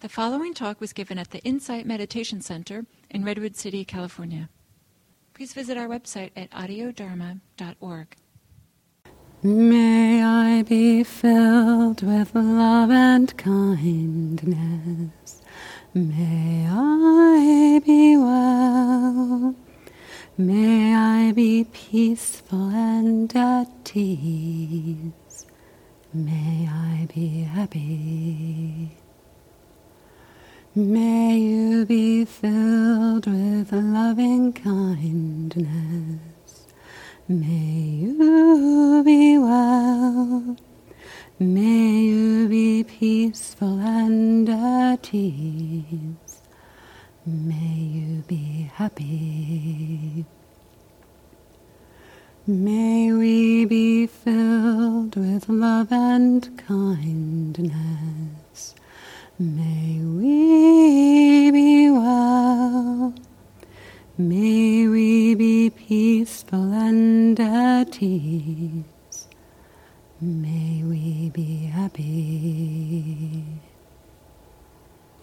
The following talk was given at the Insight Meditation Center in Redwood City, California. Please visit our website at audiodharma.org. May I be filled with love and kindness. May I be well. May I be peaceful and at ease. May I be happy. May you be filled with loving kindness. May you be well. May you be peaceful and at ease. May you be happy. May we be filled with love and kindness. May May we be peaceful and at ease. May we be happy.